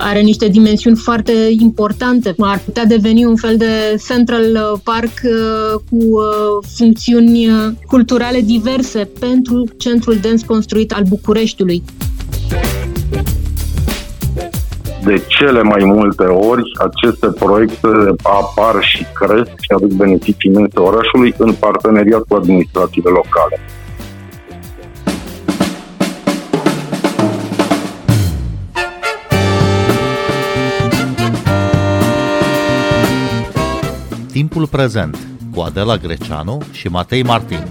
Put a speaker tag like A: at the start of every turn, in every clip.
A: are niște dimensiuni foarte importante. Ar putea deveni un fel de Central Park cu funcțiuni culturale diverse pentru centrul dens construit al Bucureștiului
B: de cele mai multe ori aceste proiecte apar și cresc și aduc beneficii imense orașului în parteneriat cu administrațiile locale.
C: Timpul prezent cu Adela Greceanu și Matei Martin.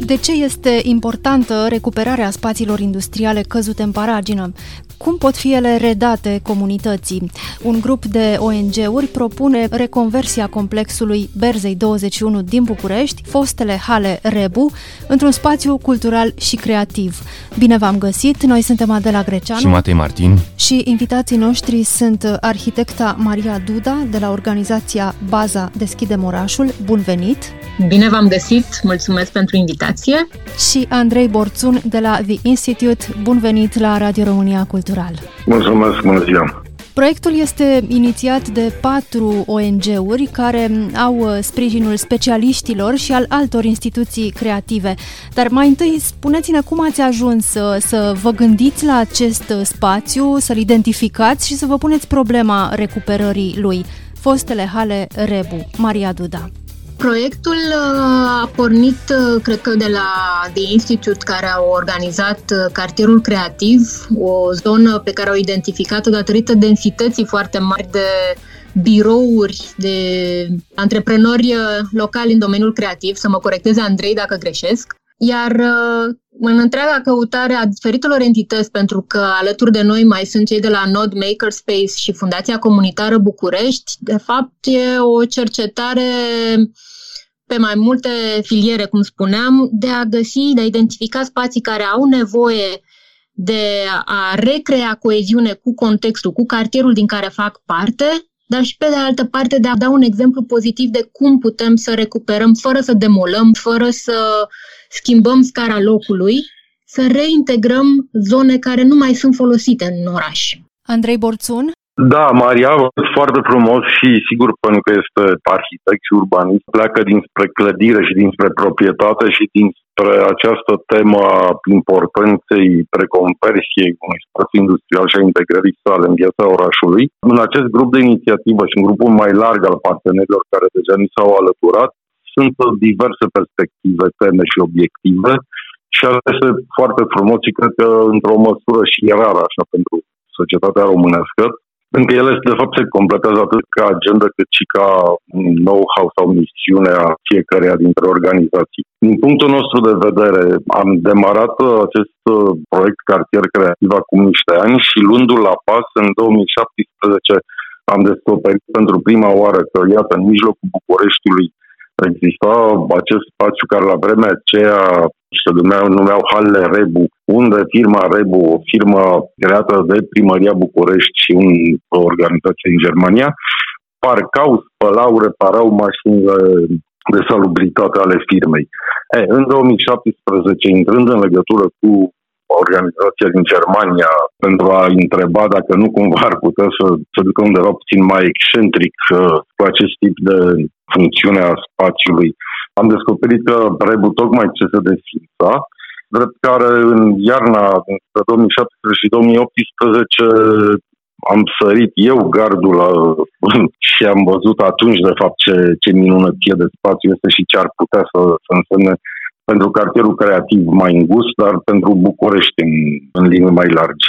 D: De ce este importantă recuperarea spațiilor industriale căzute în paragină? Cum pot fi ele redate comunității? Un grup de ONG-uri propune reconversia complexului Berzei 21 din București, fostele hale Rebu, într-un spațiu cultural și creativ. Bine v-am găsit! Noi suntem Adela Greceanu
E: și Matei Martin
D: și invitații noștri sunt arhitecta Maria Duda de la organizația Baza Deschidem Orașul. Bun venit!
A: Bine v-am găsit! Mulțumesc pentru invitație!
D: Și Andrei Borțun de la The Institute. Bun venit la Radio România Cultură! cultural.
B: Mulțumesc, bună ziua!
D: Proiectul este inițiat de patru ONG-uri care au uh, sprijinul specialiștilor și al altor instituții creative. Dar mai întâi, spuneți-ne cum ați ajuns să, să vă gândiți la acest uh, spațiu, să-l identificați și să vă puneți problema recuperării lui. Fostele hale Rebu, Maria Duda.
A: Proiectul uh, a pornit, uh, cred că, de la The Institute, care au organizat uh, cartierul creativ, o zonă pe care au identificat-o datorită densității foarte mari de birouri de antreprenori locali în domeniul creativ, să mă corecteze Andrei dacă greșesc, iar în întreaga căutare a diferitelor entități, pentru că alături de noi mai sunt cei de la Node Makerspace și Fundația Comunitară București, de fapt e o cercetare pe mai multe filiere, cum spuneam, de a găsi, de a identifica spații care au nevoie de a recrea coeziune cu contextul, cu cartierul din care fac parte, dar și pe de altă parte de a da un exemplu pozitiv de cum putem să recuperăm fără să demolăm, fără să schimbăm scara locului, să reintegrăm zone care nu mai sunt folosite în oraș.
D: Andrei Borțun?
B: Da, Maria, foarte frumos și sigur pentru că este arhitect și urbanist, pleacă dinspre clădire și dinspre proprietate și dinspre această temă a importanței preconversiei unui spațiu industrial și a integrării sale în viața orașului. În acest grup de inițiativă și în grupul mai larg al partenerilor care deja ni s-au alăturat, sunt diverse perspective, teme și obiective și asta este foarte frumos și cred că într-o măsură și rară așa pentru societatea românească, pentru că ele, de fapt, se completează atât ca agenda, cât și ca know-how sau misiune a fiecăreia dintre organizații. Din punctul nostru de vedere, am demarat acest uh, proiect Cartier Creativ acum niște ani și luându-l la pas în 2017 am descoperit pentru prima oară că, iată, în mijlocul Bucureștiului exista acest spațiu care la vremea aceea se numeau, numeau Halle Rebu, unde firma Rebu, o firmă creată de Primăria București și un, o organizație în Germania, parcau, spălau, reparau mașinile de salubritate ale firmei. E, în 2017, intrând în legătură cu organizația din Germania pentru a întreba dacă nu cumva ar putea să se ducă undeva puțin mai excentric uh, cu acest tip de funcțiune a spațiului. Am descoperit că Rebu tocmai ce se desfința, drept care în iarna între 2017 și 2018 am sărit eu gardul la, și am văzut atunci, de fapt, ce, ce minunăție de spațiu este și ce ar putea să, să însemne pentru cartierul creativ mai îngust, dar pentru București în, în linii mai largi.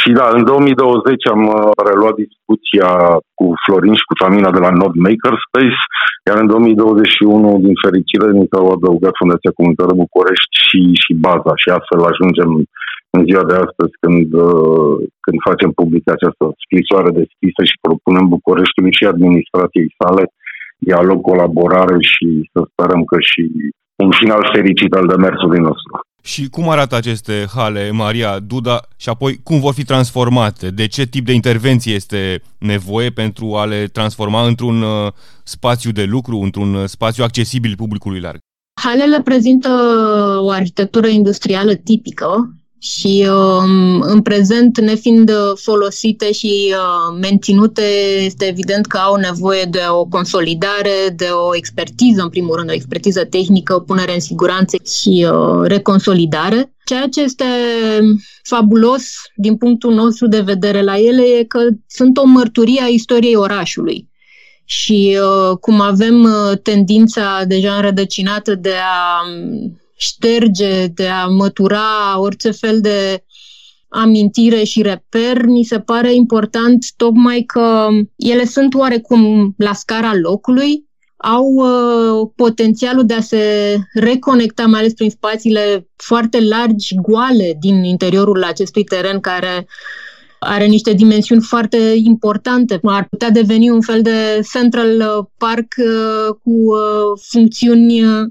B: Și da, în 2020 am uh, reluat discuția cu Florin și cu Tamina de la Node Makerspace, iar în 2021, din fericire, ni s-au adăugat Fundația Comunitară București și, și baza și astfel ajungem în ziua de astăzi când, uh, când facem publică această scrisoare deschisă și propunem Bucureștiului și administrației sale dialog, colaborare și să sperăm că și un final fericit al demersului nostru.
E: Și cum arată aceste hale, Maria Duda, și apoi cum vor fi transformate? De ce tip de intervenție este nevoie pentru a le transforma într-un uh, spațiu de lucru, într-un uh, spațiu accesibil publicului larg?
A: Halele prezintă o arhitectură industrială tipică și um, în prezent, nefiind folosite și uh, menținute, este evident că au nevoie de o consolidare, de o expertiză, în primul rând, o expertiză tehnică, o punere în siguranță și uh, reconsolidare. Ceea ce este fabulos din punctul nostru de vedere la ele e că sunt o mărturie a istoriei orașului. Și uh, cum avem uh, tendința deja înrădăcinată de a um, șterge, de a mătura orice fel de amintire și reper, mi se pare important tocmai că ele sunt oarecum la scara locului, au uh, potențialul de a se reconecta, mai ales prin spațiile foarte largi, goale din interiorul acestui teren care are niște dimensiuni foarte importante. Ar putea deveni un fel de Central Park uh, cu uh, funcțiuni uh,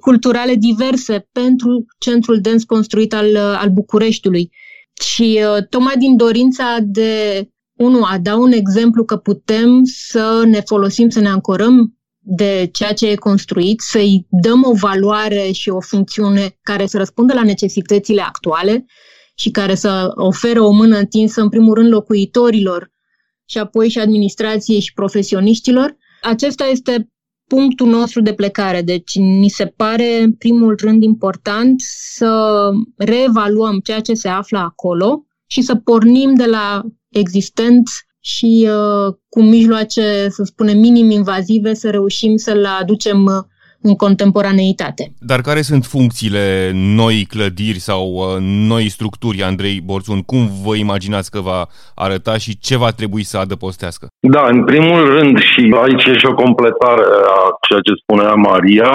A: culturale diverse pentru centrul dens construit al, al Bucureștiului. Și uh, tocmai din dorința de, unu, a da un exemplu că putem să ne folosim, să ne ancorăm de ceea ce e construit, să-i dăm o valoare și o funcțiune care să răspundă la necesitățile actuale și care să ofere o mână întinsă, în primul rând, locuitorilor și apoi și administrației și profesioniștilor. Acesta este punctul nostru de plecare. Deci ni se pare, în primul rând, important să reevaluăm ceea ce se află acolo și să pornim de la existent și uh, cu mijloace, să spunem, minim-invazive, să reușim să-l aducem uh, în contemporaneitate.
E: Dar care sunt funcțiile noi clădiri sau uh, noi structuri, Andrei Borțun? Cum vă imaginați că va arăta și ce va trebui să adăpostească?
B: Da, în primul rând și aici e și o completare a ceea ce spunea Maria,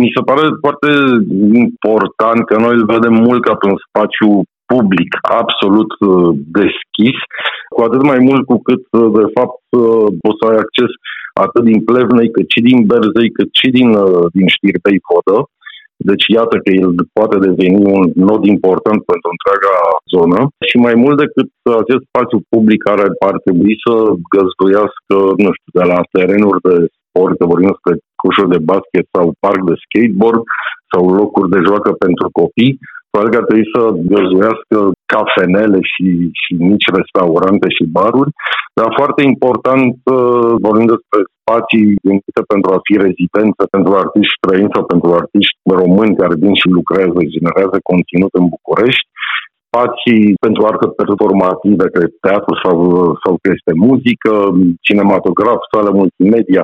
B: mi se pare foarte important că noi îl vedem mult ca pe un spațiu public absolut uh, deschis, cu atât mai mult cu cât, uh, de fapt, poți să ai acces atât din Plevnei, cât și din Berzei, cât și din, uh, din Știrpei Fodă. Deci iată că el poate deveni un nod important pentru întreaga zonă și mai mult decât acest spațiu public care ar trebui să găzduiască, nu știu, de la terenuri de sport, că vorbim despre cușuri de basket sau parc de skateboard sau locuri de joacă pentru copii, probabil că ar trebui să găzduiască cafenele și, și mici restaurante și baruri, dar foarte important, uh, vorbim despre spații gândite pentru a fi rezidență pentru artiști străini sau pentru artiști români care vin și lucrează, generează conținut în București, spații pentru artă performativă, că teatru sau, sau că este muzică, cinematograf, sală multimedia,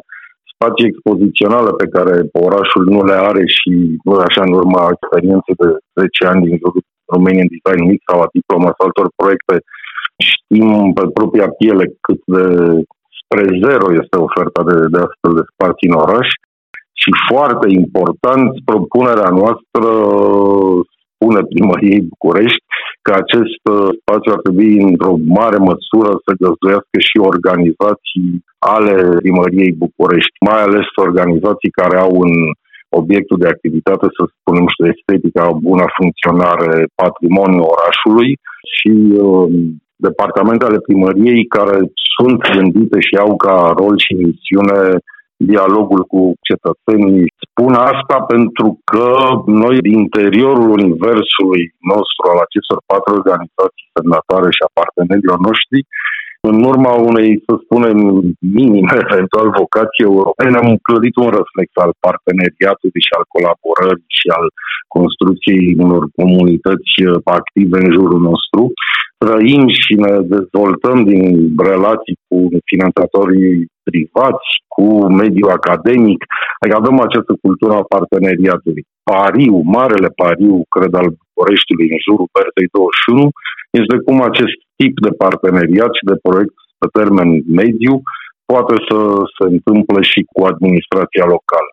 B: spații expoziționale pe care orașul nu le are și așa în urma experienței de 10 ani din jurul Romanian Design Week sau a diploma sau altor proiecte, știm pe propria piele cât de spre zero este oferta de, de astfel de spații în oraș. Și foarte important, propunerea noastră spune primăriei București că acest uh, spațiu ar trebui într-o mare măsură să găzduiască și organizații ale primăriei București, mai ales organizații care au în obiectul de activitate, să spunem, și de estetica, bună funcționare, patrimoniu orașului și uh, departamente ale primăriei care sunt gândite și au ca rol și misiune dialogul cu cetățenii. Spun asta pentru că noi, din interiorul universului nostru, al acestor patru organizații semnatoare și a partenerilor noștri, în urma unei, să spunem, minime, eventual, vocații europene, am clădit un reflex al parteneriatului și al colaborării și al construcției unor comunități active în jurul nostru. Trăim și ne dezvoltăm din relații cu finanțatorii privați, cu mediul academic, adică avem această cultură a parteneriatului. Pariu, marele pariu, cred, al Bucureștiului în jurul Bertei 21, este cum acest tip de parteneriat și de proiect pe termen mediu poate să se întâmple și cu administrația locală.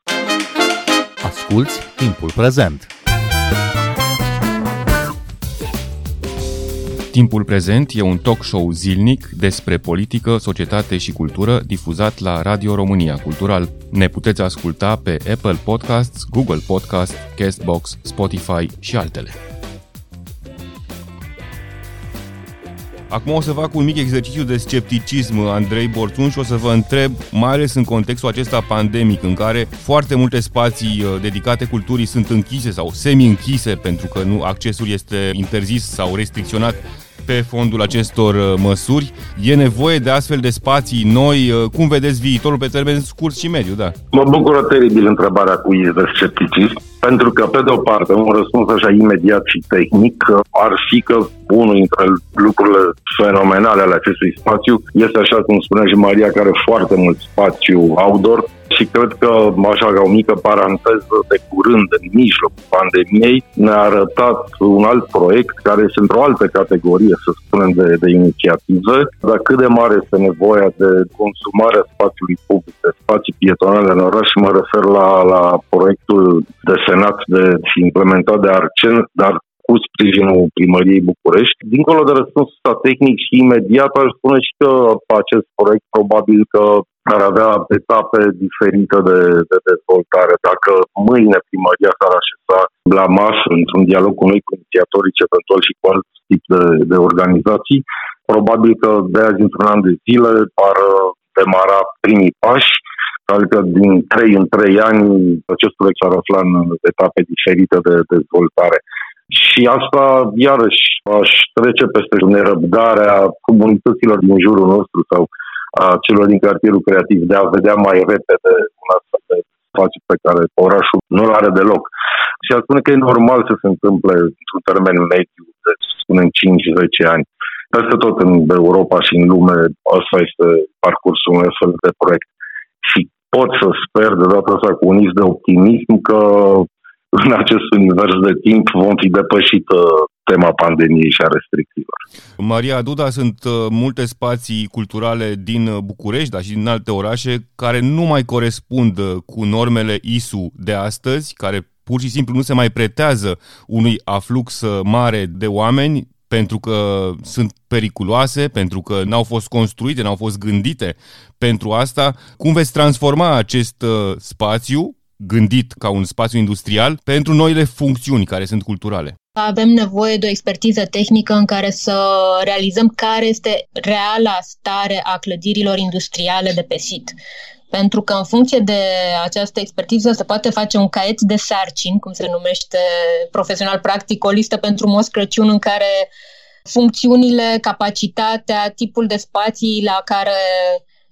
C: Asculți timpul prezent!
E: Timpul prezent e un talk show zilnic despre politică, societate și cultură difuzat la Radio România Cultural. Ne puteți asculta pe Apple Podcasts, Google Podcasts, Castbox, Spotify și altele. Acum o să fac un mic exercițiu de scepticism, Andrei Borțun, și o să vă întreb, mai ales în contextul acesta pandemic, în care foarte multe spații uh, dedicate culturii sunt închise sau semi-închise pentru că nu accesul este interzis sau restricționat pe fondul acestor uh, măsuri. E nevoie de astfel de spații noi? Uh, cum vedeți viitorul pe termen scurt și mediu? Da.
B: Mă bucură teribil întrebarea cu iz de scepticism, pentru că, pe de o parte, un răspuns așa imediat și tehnic ar fi că unul dintre lucrurile fenomenale ale acestui spațiu este, așa cum spunea și Maria, care are foarte mult spațiu outdoor, și cred că, așa ca o mică paranteză, de curând, în mijlocul pandemiei, ne-a arătat un alt proiect care este într-o altă categorie, să spunem, de, de inițiative, dar cât de mare este nevoia de consumarea spațiului public, de spații pietonale în oraș și mă refer la, la proiectul desenat de, și implementat de Arcen, dar cu sprijinul primăriei București. Dincolo de răspunsul ăsta tehnic și imediat, aș spune și că acest proiect probabil că ar avea etape diferite de, de dezvoltare. Dacă mâine primăria s-ar așeza la masă într-un dialog cu noi, cu inițiatorii, eventual și cu alt tip de, de organizații, probabil că de azi într-un an de zile ar demara primii pași Adică din 3 în 3 ani acest proiect s-ar afla în etape diferite de dezvoltare. Și asta, iarăși, aș trece peste nerăbdarea comunităților din jurul nostru sau a celor din cartierul creativ de a vedea mai repede un astfel de spațiu pe care orașul nu-l are deloc. Și a spune că e normal să se întâmple într-un termen mediu, de, spunem, 5-10 ani. Peste tot în Europa și în lume, asta este parcursul unui astfel de proiect. Și pot să sper de data asta cu un de optimism că în acest univers de timp vom fi depășit uh, tema pandemiei și a restricțiilor.
E: Maria Duda, sunt uh, multe spații culturale din uh, București, dar și din alte orașe, care nu mai corespund cu normele ISU de astăzi, care pur și simplu nu se mai pretează unui aflux mare de oameni, pentru că sunt periculoase, pentru că n-au fost construite, n-au fost gândite pentru asta. Cum veți transforma acest spațiu gândit ca un spațiu industrial pentru noile funcțiuni care sunt culturale.
A: Avem nevoie de o expertiză tehnică în care să realizăm care este reala stare a clădirilor industriale de pe sit. Pentru că în funcție de această expertiză se poate face un caiet de sarcini, cum se numește profesional practic, o listă pentru Moș Crăciun în care funcțiunile, capacitatea, tipul de spații la care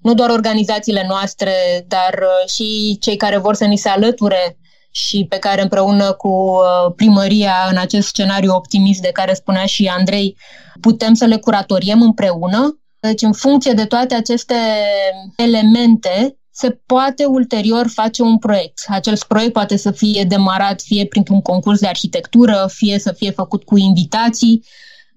A: nu doar organizațiile noastre, dar uh, și cei care vor să ni se alăture și pe care împreună cu uh, primăria în acest scenariu optimist de care spunea și Andrei, putem să le curatoriem împreună. Deci în funcție de toate aceste elemente se poate ulterior face un proiect. Acel proiect poate să fie demarat fie printr-un concurs de arhitectură, fie să fie făcut cu invitații,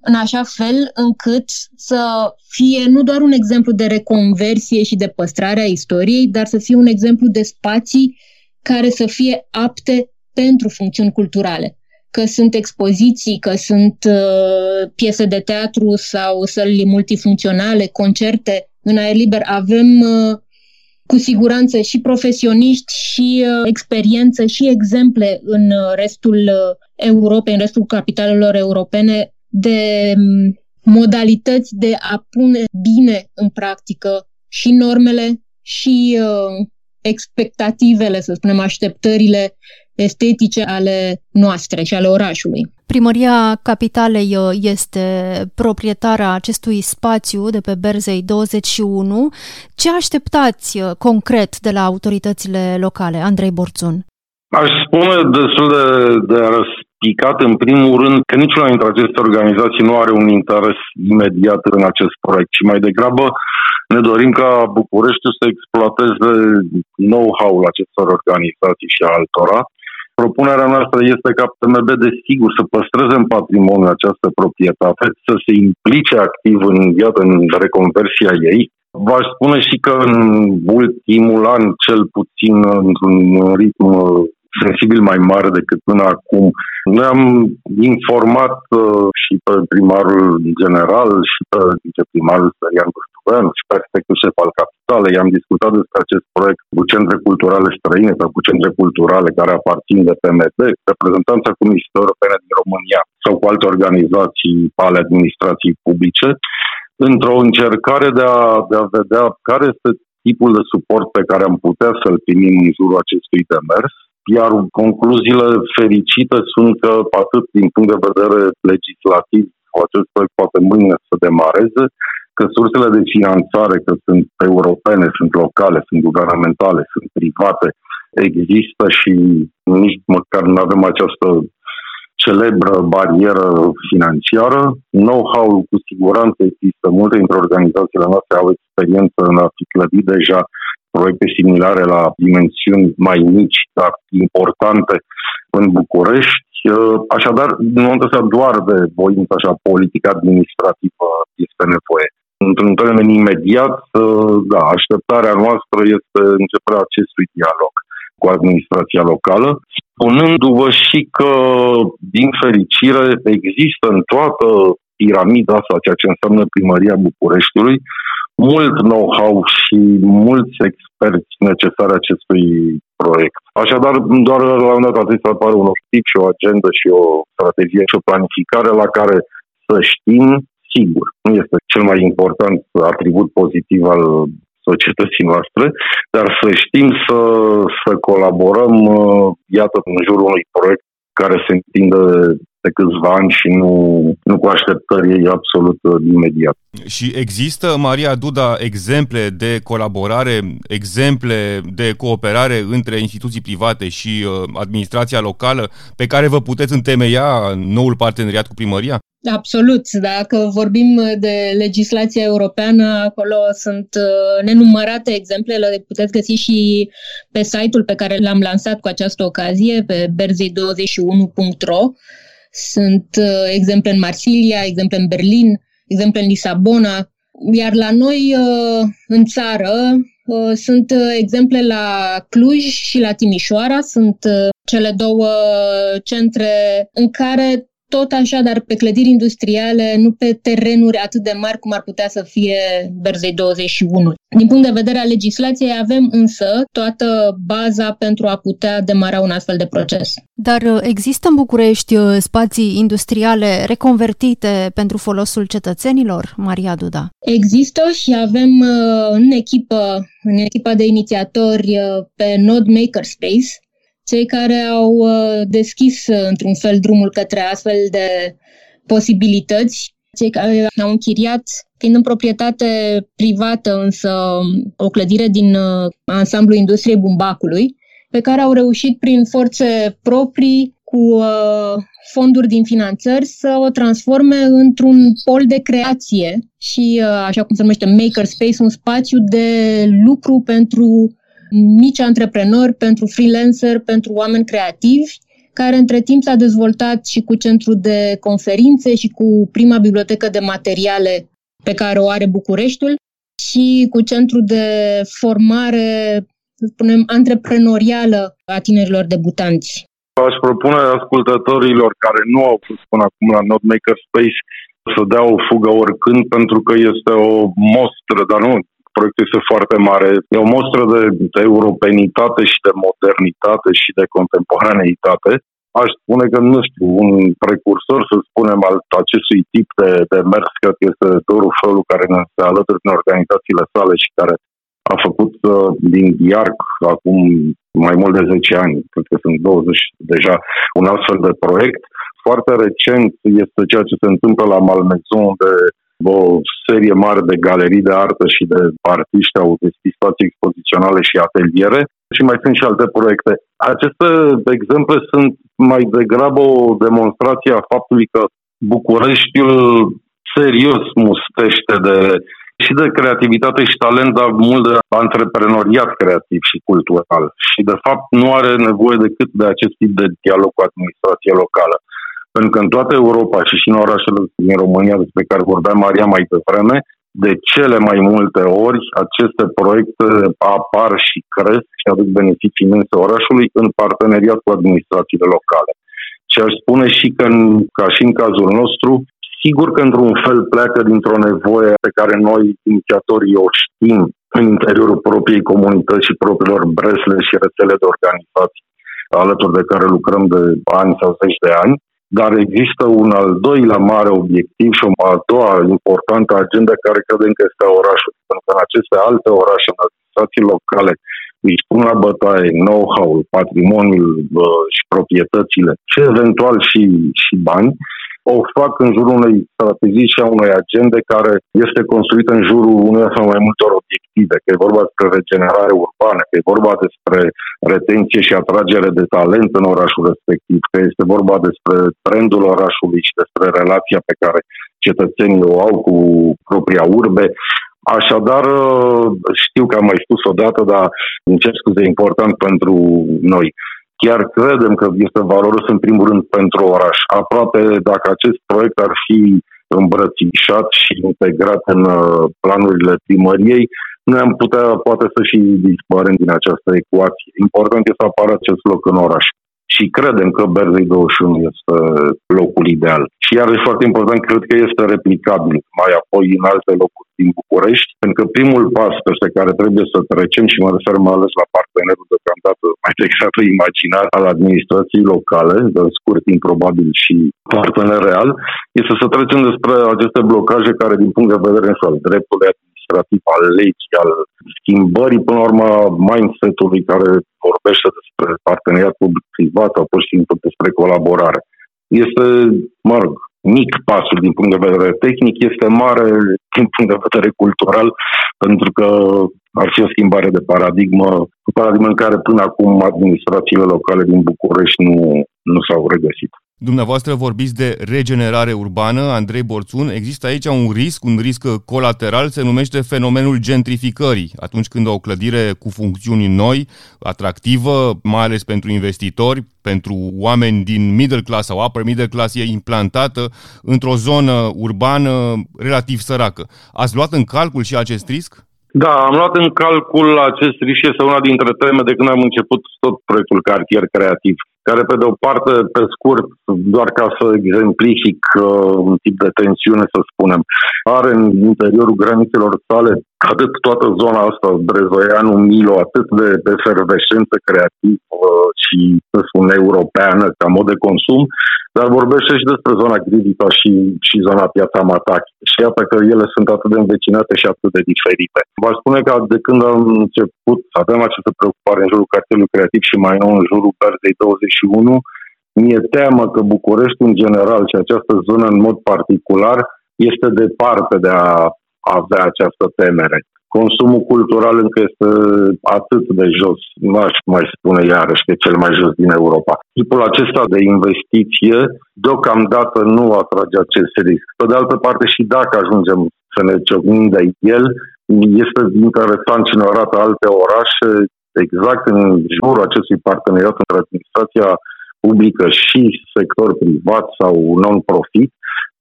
A: în așa fel încât să fie nu doar un exemplu de reconversie și de păstrare a istoriei, dar să fie un exemplu de spații care să fie apte pentru funcțiuni culturale. Că sunt expoziții, că sunt uh, piese de teatru sau săli multifuncționale, concerte în aer liber. Avem uh, cu siguranță și profesioniști și uh, experiență și exemple în uh, restul uh, Europei, în restul capitalelor europene de mm, modalități de a pune bine în practică și normele și uh, expectativele, să spunem, așteptările estetice ale noastre și ale orașului.
D: Primăria Capitalei uh, este proprietara acestui spațiu de pe Berzei 21. Ce așteptați uh, concret de la autoritățile locale, Andrei Borțun?
B: Aș spune destul de, de picat în primul rând că niciuna dintre aceste organizații nu are un interes imediat în acest proiect, ci mai degrabă ne dorim ca București să exploateze know-how-ul acestor organizații și altora. Propunerea noastră este ca PMB, desigur, să păstreze în patrimoniu această proprietate, să se implice activ în, iată, în reconversia ei. V-aș spune și că în ultimul an, cel puțin într-un ritm sensibil mai mare decât până acum. Noi am informat uh, și pe primarul general și pe viceprimarul Sărian Buștuveanu și pe arhitectul șef al capitalei. I-am discutat despre acest proiect cu centre culturale străine sau cu centre culturale care aparțin de PMD, reprezentanța Comisiei Europene din România sau cu alte organizații ale administrației publice într-o încercare de a, de a vedea care este tipul de suport pe care am putea să-l primim în jurul acestui demers, iar concluziile fericite sunt că, atât din punct de vedere legislativ, acest proiect poate mâine să demareze, că sursele de finanțare, că sunt europene, sunt locale, sunt guvernamentale, sunt private, există și nici măcar nu avem această celebră barieră financiară. Know-how cu siguranță există. Multe dintre organizațiile noastre au experiență în a fi clădit deja proiecte similare la dimensiuni mai mici, dar importante în București. Așadar, nu să doar de voință așa politică administrativă este nevoie. Într-un termen imediat, da, așteptarea noastră este începerea acestui dialog cu administrația locală, spunându-vă și că, din fericire, există în toată piramida asta, ceea ce înseamnă primăria Bucureștiului, mult know-how și mulți experți necesari acestui proiect. Așadar, doar la un dat trebuie să apară un tip și o agendă și o strategie și o planificare la care să știm sigur. Nu este cel mai important atribut pozitiv al societății noastre, dar să știm să, să colaborăm, uh, iată, în jurul unui proiect care se întinde de câțiva ani și nu, nu cu așteptări absolut uh, imediat.
E: Și există, Maria Duda, exemple de colaborare, exemple de cooperare între instituții private și uh, administrația locală pe care vă puteți întemeia noul parteneriat cu primăria?
A: Absolut. Dacă vorbim de legislația europeană, acolo sunt uh, nenumărate exemple, le puteți găsi și pe site-ul pe care l-am lansat cu această ocazie, pe berzei21.ro. Sunt uh, exemple în Marsilia, exemple în Berlin, exemple în Lisabona, iar la noi uh, în țară sunt exemple la Cluj și la Timișoara, sunt cele două centre în care tot așa, dar pe clădiri industriale, nu pe terenuri atât de mari cum ar putea să fie Berzei 21. Din punct de vedere al legislației, avem însă toată baza pentru a putea demara un astfel de proces.
D: Dar uh, există în București uh, spații industriale reconvertite pentru folosul cetățenilor, Maria Duda?
A: Există și avem uh, în echipă, în echipa de inițiatori pe Node Makerspace, cei care au uh, deschis uh, într-un fel drumul către astfel de posibilități, cei care au închiriat, fiind în proprietate privată, însă o clădire din uh, ansamblu industriei bumbacului, pe care au reușit prin forțe proprii cu fonduri din finanțări să o transforme într-un pol de creație și, așa cum se numește Makerspace, un spațiu de lucru pentru mici antreprenori, pentru freelancer, pentru oameni creativi, care între timp s-a dezvoltat și cu centru de conferințe și cu prima bibliotecă de materiale pe care o are Bucureștiul și cu centru de formare, să spunem, antreprenorială a tinerilor debutanți.
B: Aș propune ascultătorilor care nu au fost până acum la Notemaker Space să dea o fugă oricând, pentru că este o mostră, dar nu proiectul este foarte mare. E o mostră de, de europenitate și de modernitate și de contemporaneitate. Aș spune că, nu știu, un precursor, să spunem, al acestui tip de, de mers, cred că este Doru Fălu, care ne se alături în organizațiile sale și care a făcut uh, din IARC acum mai mult de 10 ani, cred că sunt 20 deja, un astfel de proiect. Foarte recent este ceea ce se întâmplă la Malmaison, de o serie mare de galerii de artă și de artiști au deschis spații expoziționale și ateliere și mai sunt și alte proiecte. Aceste exemple sunt mai degrabă o demonstrație a faptului că Bucureștiul serios mustește de și de creativitate și talent, dar mult de antreprenoriat creativ și cultural. Și, de fapt, nu are nevoie decât de acest tip de dialog cu administrația locală. Pentru că în toată Europa și și în orașele din România despre care vorbea Maria mai devreme, de cele mai multe ori aceste proiecte apar și cresc și aduc beneficii imense orașului în parteneriat cu administrațiile locale. Și aș spune și că, în, ca și în cazul nostru, sigur că într-un fel pleacă dintr-o nevoie pe care noi, inițiatorii, o știm în interiorul propriei comunități și propriilor bresle și rețele de organizații alături de care lucrăm de ani sau zeci de ani, dar există un al doilea mare obiectiv și o a doua importantă agenda care credem că este a orașului. Pentru că în aceste alte orașe, în administrații locale, își pun la bătaie know-how-ul, patrimoniul și proprietățile și eventual și, și bani, o fac în jurul unei strategii și a unei agende care este construită în jurul unei sau mai multor obiective, că e vorba despre regenerare urbană, că e vorba despre retenție și atragere de talent în orașul respectiv, că este vorba despre trendul orașului și despre relația pe care cetățenii o au cu propria urbe. Așadar, știu că am mai spus odată, dar încerc scuze, important pentru noi. Chiar credem că este valoros în primul rând pentru oraș. Aproape dacă acest proiect ar fi îmbrățișat și integrat în uh, planurile primăriei, noi am putea poate să și dispărem din această ecuație. Important este să apară acest loc în oraș și credem că Berzei 21 este locul ideal. Și iar e foarte important, cred că este replicabil mai apoi în alte locuri din București, pentru că primul pas pe care trebuie să trecem, și mă refer mai ales la partenerul deocamdată mai exact imaginar al administrației locale, de scurt timp probabil și partener real, este să trecem despre aceste blocaje care din punct de vedere al dreptului administrativ, al legii, al schimbării, până la urmă, mindset-ului care vorbește despre parteneriat public-privat sau pur și simplu despre colaborare. Este, mă rog, mic pasul din punct de vedere tehnic, este mare din punct de vedere cultural, pentru că ar fi o schimbare de paradigmă, o paradigmă în care până acum administrațiile locale din București nu, nu s-au regăsit.
E: Dumneavoastră vorbiți de regenerare urbană, Andrei Borțun. Există aici un risc, un risc colateral, se numește fenomenul gentrificării. Atunci când o clădire cu funcțiuni noi, atractivă, mai ales pentru investitori, pentru oameni din middle class sau upper middle class, e implantată într-o zonă urbană relativ săracă. Ați luat în calcul și acest risc?
B: Da, am luat în calcul acest risc, este una dintre teme de când am început tot proiectul Cartier Creativ, care pe de o parte, pe scurt, doar ca să exemplific uh, un tip de tensiune, să spunem, are în interiorul granițelor sale atât toată zona asta, Brezoianu, Milo, atât de efervescență creativă și, să spun, europeană ca mod de consum, dar vorbește și despre zona Grivita și, și zona Piața Matachi. Și iată că ele sunt atât de învecinate și atât de diferite. Vă spune că de când am început să avem această preocupare în jurul cartelului creativ și mai nou în jurul Berzei 21, mi-e teamă că București în general și această zonă în mod particular este departe de a avea această temere. Consumul cultural încă este atât de jos, nu aș mai spune iarăși că e cel mai jos din Europa. Tipul acesta de investiție deocamdată nu atrage acest risc. Pe de altă parte și dacă ajungem să ne ciocnim de el, este interesant și ne arată alte orașe exact în jurul acestui parteneriat între administrația publică și sector privat sau non-profit,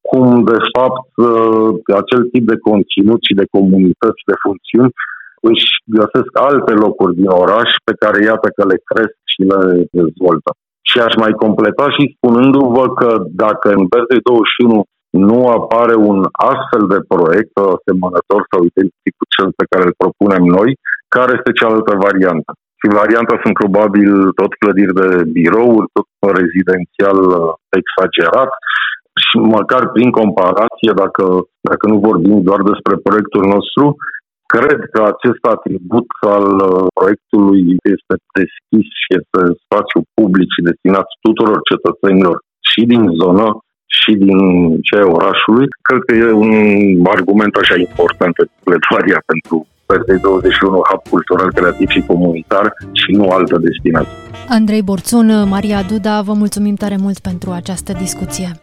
B: cum, de fapt, uh, acel tip de conținut și de comunități, de funcțiuni, își găsesc alte locuri din oraș pe care, iată, că le cresc și le dezvoltă. Și aș mai completa și spunându-vă că dacă în BZ 21 nu apare un astfel de proiect asemănător sau identic cu cel pe care îl propunem noi, care este cealaltă variantă? Și varianta sunt probabil tot clădiri de birouri, tot rezidențial uh, exagerat, și măcar prin comparație, dacă, dacă nu vorbim doar despre proiectul nostru, cred că acest atribut al uh, proiectului este deschis și este spațiu public și destinat tuturor cetățenilor și din zonă și din ce orașului. Cred că e un argument așa important în pledoaria pentru Perdei 21 hub cultural, creativ și comunitar și nu altă destinație.
D: Andrei Borțun, Maria Duda, vă mulțumim tare mult pentru această discuție.